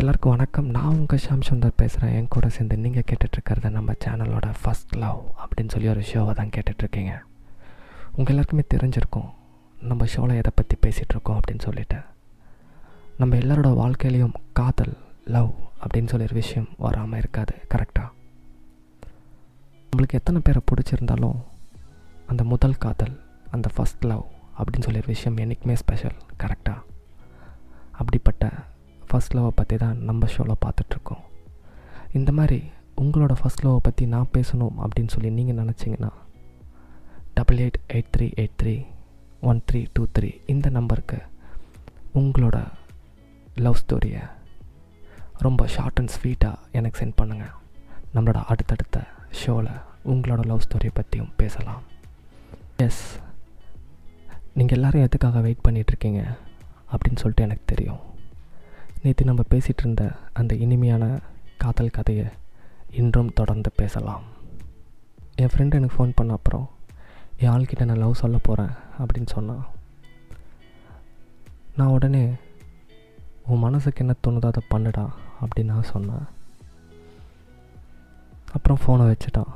எல்லாருக்கும் வணக்கம். நான் உங்கள் ஷாம் சுந்தர் பேசுகிறேன் என் கூட சேர்ந்து நீங்கள் கேட்டுட்ருக்கிறத நம்ம சேனலோட ஃபஸ்ட் லவ் அப்படின்னு சொல்லி ஒரு ஷோவை தான் கேட்டுட்ருக்கீங்க. உங்கள் எல்லாருக்குமே தெரிஞ்சிருக்கும். நம்ம ஷோவில் எதை பற்றி பேசிகிட்ருக்கோம் அப்படின்னு சொல்லிட்டு. நம்ம எல்லாரோட வாழ்க்கையிலையும் காதல் லவ் அப்படின்னு சொல்லி ஒரு விஷயம் வராமல் இருக்காது. கரெக்டாக நம்மளுக்கு எத்தனை பேரை பிடிச்சிருந்தாலும் அந்த முதல் காதல் அந்த ஃபஸ்ட் லவ் அப்படின்னு சொல்லி ஒரு விஷயம் என்றைக்குமே ஸ்பெஷல் கரெக்டாக அப்படிப்பட்ட ஃபஸ்ட் லவ்வை பற்றி தான் நம்ம ஷோவில் பார்த்துட்ருக்கோம். இந்த மாதிரி உங்களோட ஃபஸ்ட் லவ்வை பற்றி நான் பேசணும் அப்படின்னு சொல்லி நீங்கள் நினச்சிங்கன்னா double eight eight three eight three one three two three இந்த நம்பருக்கு உங்களோட லவ் ஸ்டோரியை ரொம்ப ஷார்ட் அண்ட் ஸ்வீட்டாக எனக்கு சென்ட் பண்ணுங்கள் நம்மளோட அடுத்தடுத்த ஷோவில் உங்களோட லவ் ஸ்டோரியை பற்றியும் பேசலாம். எஸ் நீங்கள் எல்லோரும் எதுக்காக வெயிட் பண்ணிகிட்ருக்கீங்க அப்படின்னு சொல்லிட்டு எனக்கு தெரியும். நேற்று நம்ம பேசிகிட்டு இருந்த அந்த இனிமையான காதல் கதையை இன்றும் தொடர்ந்து பேசலாம். என் ஃப்ரெண்டு எனக்கு ஃபோன் பண்ண அப்புறம் என் ஆள்கிட்ட நான் லவ் சொல்ல போகிறேன் அப்படின்னு சொன்னான் நான் உடனே உன் மனசுக்கு என்ன தோணுதோ அதை பண்ணுடா அப்படின்னு நான் சொன்னேன். அப்புறம் ஃபோனை வச்சுட்டான்.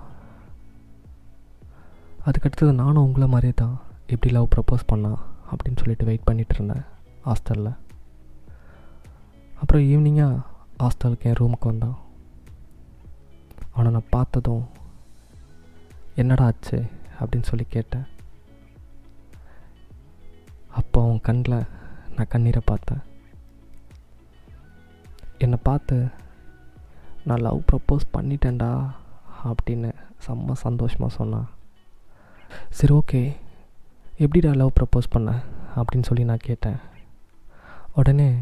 அதுக்கடுத்தது நானும் உங்களை மாதிரியே தான் எப்படி லவ் ப்ரப்போஸ் பண்ணா அப்படின்னு சொல்லிட்டு வெயிட் பண்ணிகிட்டு இருந்தேன் ஹாஸ்டலில் அப்புறம் ஈவினிங்காக ஹாஸ்டலுக்கு என் ரூமுக்கு வந்தான். அவனை நான் பார்த்ததும் என்னடா ஆச்சு? அப்படின்னு சொல்லி கேட்டேன். அப்போ அவன் கண்ணில் நான் கண்ணீரை பார்த்தேன். என்னை பார்த்து நான் லவ் ப்ரப்போஸ் பண்ணிட்டேன்டா அப்படின்னு செம்ம சந்தோஷமாக சொன்னான். சரி ஓகே எப்படிடா லவ் ப்ரப்போஸ் பண்ண? அப்படின்னு சொல்லி நான் கேட்டேன். உடனே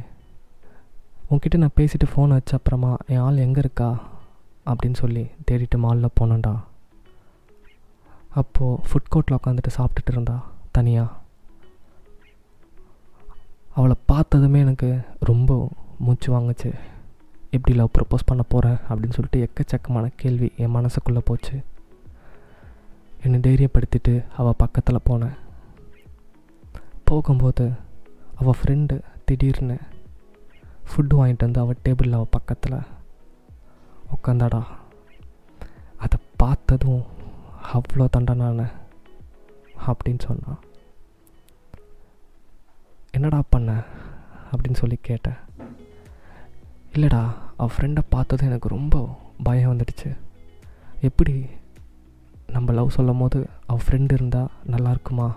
உன்கிட்ட நான் பேசிட்டு ஃபோன் வச்ச அப்புறமா என் ஆள் எங்கே இருக்கா? அப்படின்னு சொல்லி தேடிட்டு மாலில் போனேன்டா. அப்போது ஃபுட் கோர்ட்டில் உட்காந்துட்டு சாப்பிட்டுட்டு இருந்தா தனியாக அவளை பார்த்ததுமே எனக்கு ரொம்ப மூச்சு வாங்குச்சு. எப்படி லவ் ப்ரப்போஸ் பண்ண போகிறேன் அப்படின்னு சொல்லிட்டு எக்கச்சக்கமான கேள்வி என் மனசுக்குள்ளே போச்சு. என்னை தைரியப்படுத்திட்டு அவள் பக்கத்தில் போனேன். போகும்போது அவள் ஃப்ரெண்டு திடீர்னு ஃபுட்டு வாங்கிட்டு வந்து அவள் டேபிளில் அவள் பக்கத்தில் உட்காந்தாடா அதை பார்த்ததும் அவ்வளோ தண்டனான அப்படின்னு சொன்னான் என்னடா பண்ண? அப்படின்னு சொல்லி கேட்டேன் இல்லைடா அவள் ஃப்ரெண்டை பார்த்ததும் எனக்கு ரொம்ப பயம் வந்துடுச்சு. எப்படி நம்ம லவ் சொல்லும் போது அவள் ஃப்ரெண்டு இருந்தால் நல்லா இருக்குமா?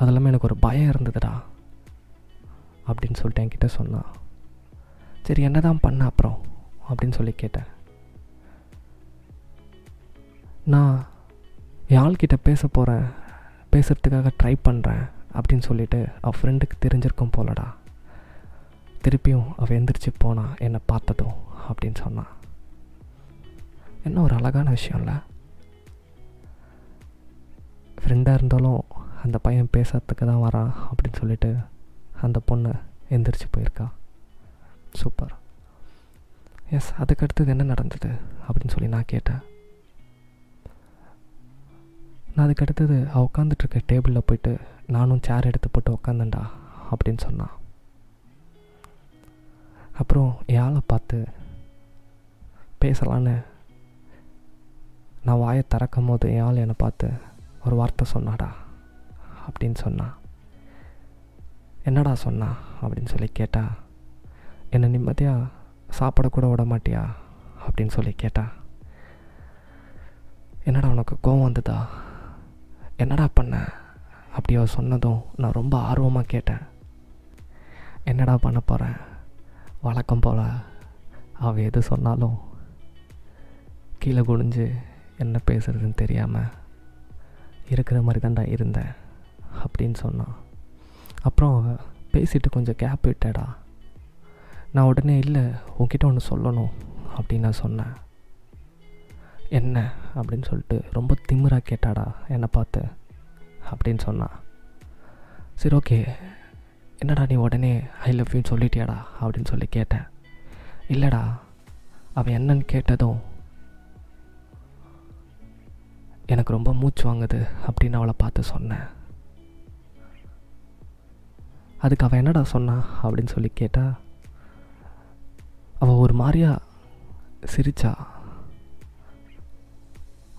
அதெல்லாமே எனக்கு ஒரு பயம் இருந்ததுடா. அப்படின்னு சொல்லிட்டு என்கிட்ட சொன்னான் சரி என்ன தான் பண்ண அப்புறம்? அப்படின்னு சொல்லி கேட்டேன். நான் யாழ்கிட்ட பேச போகிறேன் பேசுகிறதுக்காக ட்ரை பண்ணுறேன் அப்படின்னு சொல்லிட்டு அவள் ஃப்ரெண்டுக்கு தெரிஞ்சிருக்கும் போலடா. திருப்பியும் அவள் எந்திரிச்சு போனா என்னை பார்த்ததும் அப்படின்னு சொன்னான் என்ன ஒரு அழகான விஷயம்ல? ஃப்ரெண்டாக இருந்தாலும் அந்த பையன் பேசுறதுக்கு தான் வரான் அப்படின்னு சொல்லிட்டு அந்த பொண்ணு எந்திரிச்சு போயிருக்கா. சூப்பர். எஸ் அதுக்கடுத்தது என்ன நடந்தது அப்படின்னு சொல்லி நான் கேட்டேன். நான் அதுக்கடுத்தது அவள் உட்காந்துட்ருக்க டேபிளில் போயிட்டு நானும் சேர் எடுத்து போட்டு உக்காந்தேன்டா அப்படின்னு சொன்னான் அப்புறம் யாழை ஆளை பார்த்து பேசலான்னு. நான் வாயை திறக்கும் போது என் ஆள் என்னை பார்த்து ஒரு வார்த்தை சொன்னாடா அப்படின்னு சொன்னான் என்னடா சொன்னா? அப்படின்னு சொல்லி கேட்டா என்னை நிம்மதியாக சாப்பிடக்கூட விட மாட்டியா? அப்படின்னு சொல்லி கேட்டா என்னடா உனக்கு கோவம் வந்ததா? என்னடா பண்ண? அப்படி அவள் சொன்னதும் நான் ரொம்ப ஆர்வமாக கேட்டேன். என்னடா பண்ண போகிறேன் வழக்கம் போல். அவள் எது சொன்னாலும் கீழே குனிஞ்சு என்ன பேசுறதுன்னு தெரியாமல் இருக்கிற மாதிரி தான்டா இருந்தேன் அப்படின்னு சொன்னான். அப்புறம் பேசிட்டு கொஞ்சம் கேப் விட்டடா. நான் உடனே இல்லை உங்ககிட்ட ஒன்று சொல்லணும் அப்படின்னு நான் சொன்னேன். என்ன? அப்படின்னு சொல்லிட்டு ரொம்ப திமிராக கேட்டாடா என்னை பார்த்து அப்படின்னு சொன்னான். சரி ஓகே என்னடா நீ உடனே ஐ லவ் யூன்னு சொல்லிட்டியாடா அப்படின்னு சொல்லி கேட்டேன். இல்லைடா அவன் என்னன்னு கேட்டதும் எனக்கு ரொம்ப மூச்சு வாங்குது அப்படின்னு அவளை பார்த்து சொன்னேன். அதுக்கு அவன் என்னடா சொன்னா அப்படின்னு சொல்லி கேட்டா அவள் ஒரு மாதிரியா சிரிச்சா.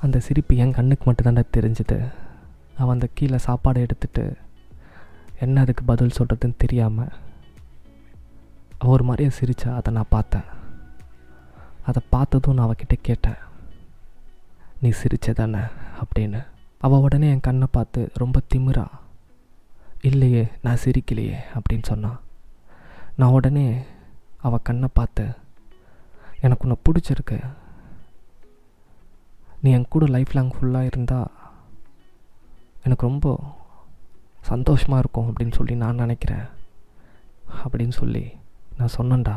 அந்த சிரிப்பு என் கண்ணுக்கு மட்டும்தான்டா தெரிஞ்சுது. அவன் அந்த கீழே சாப்பாடை எடுத்துட்டு என்ன அதுக்கு பதில் சொல்கிறதுன்னு தெரியாமல் அவள் ஒரு மாதிரியா சிரிச்சா. அதை நான் பார்த்தேன். அதை பார்த்ததும் நான் அவகிட்ட கேட்டேன் நீ சிரிச்சதானே? அப்படின்னு. அவள் உடனே என் கண்ணை பார்த்து ரொம்ப திமிரா. இல்லையே நான் சிரிக்கலையே அப்படின்னு சொன்னான் நான் உடனே அவள் கண்ணை பார்த்து எனக்கு உன்னை பிடிச்சிருக்கு. நீ என் கூட லைஃப் லாங் ஃபுல்லாக இருந்தால் எனக்கு ரொம்ப சந்தோஷமாக இருக்கும் அப்படின்னு சொல்லி நான் நினைக்கிறேன் அப்படின்னு சொல்லி நான் சொன்னேன்டா.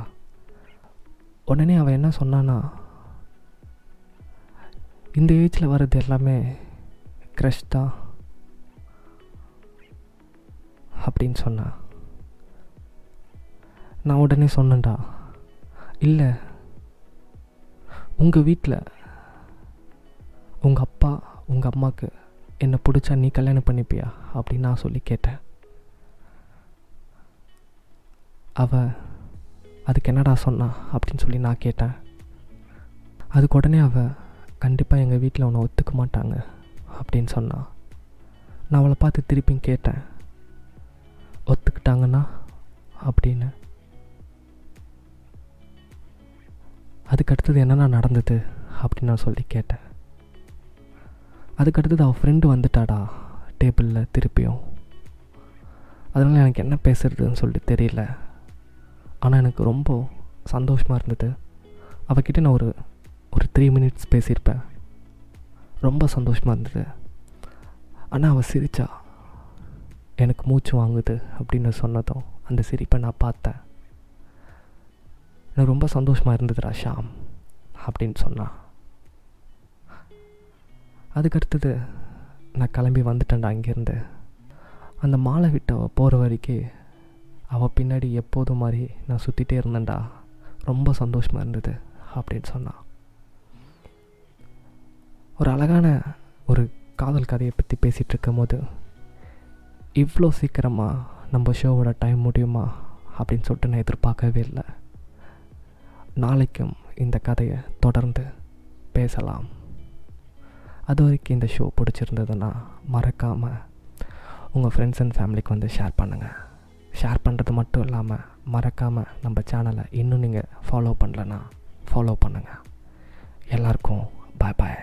உடனே அவன் என்ன சொன்னான்னா இந்த ஏஜில் வர்றது எல்லாமே க்ரஷ் தான். அப்படின்னு சொன்னான் நான் உடனே சொன்னேன்டா. இல்லை உங்கள் வீட்டில் உங்கள் அப்பா உங்கள் அம்மாவுக்கு என்னை பிடிச்சா நீ கல்யாணம் பண்ணிப்பியா? அப்படின்னு நான் சொல்லி கேட்டேன். அவ அதுக்கு என்னடா சொன்னா? அப்படின்னு சொல்லி நான் கேட்டேன். அதுக்கு உடனே அவ கண்டிப்பாக எங்கள் வீட்டில் உன்னை ஒத்துக்க மாட்டாங்க. அப்படின்னு சொன்னான் நான் அவளை பார்த்து திருப்பியும் கேட்டேன். ஒத்துக்கிட்டாங்கன்னா அப்படின்னு. அதுக்கு அடுத்தது என்னென்ன நடந்தது அப்படின்னு நான் சொல்லி கேட்டேன். அதுக்கடுத்தது அவள் ஃப்ரெண்டு வந்துட்டாடா டேபிளில் திருப்பியும். அதனால் எனக்கு என்ன பேசுறதுன்னு சொல்லிட்டு தெரியல. ஆனால் எனக்கு ரொம்ப சந்தோஷமாக இருந்தது. அவகிட்ட நான் ஒரு ஒரு த்ரீ மினிட்ஸ் பேசியிருப்பேன். ரொம்ப சந்தோஷமாக இருந்தது. ஆனால் அவள் சிரிச்சா. எனக்கு மூச்சு வாங்குது அப்படின்னு சொன்னதும் அந்த சிரிப்பை நான் பார்த்தேன். எனக்கு ரொம்ப சந்தோஷமாக இருந்ததுடா ஷாம் அப்படின்னு சொன்னான் அதுக்கடுத்தது நான் கிளம்பி வந்துட்டேன்டா அங்கேருந்து. அந்த மாலை விட்டு அவள் போகிற வரைக்கும் அவள் பின்னாடி எப்போதும் மாதிரி நான் சுற்றிட்டே இருந்தேன்டா. ரொம்ப சந்தோஷமாக இருந்தது அப்படின்னு சொன்னான் ஒரு அழகான ஒரு காதல் கதையை பற்றி பேசிகிட்டு இருக்கும் போது இவ்வளோ சீக்கிரமாக நம்ம ஷோவோட டைம் முடியுமா? அப்படின்னு சொல்லிட்டு நான் எதிர்பார்க்கவே இல்லை. நாளைக்கும் இந்த கதையை தொடர்ந்து பேசலாம். அது வரைக்கும் இந்த ஷோ பிடிச்சிருந்ததுன்னா மறக்காமல் உங்கள் ஃப்ரெண்ட்ஸ் அண்ட் ஃபேமிலிக்கு வந்து ஷேர் பண்ணுங்கள் ஷேர் பண்ணுறது மட்டும் இல்லாமல் மறக்காமல் நம்ம சேனலை இன்னும் நீங்கள் ஃபாலோ பண்ணலன்னா ஃபாலோ பண்ணுங்கள் எல்லாருக்கும் பாய் பாய்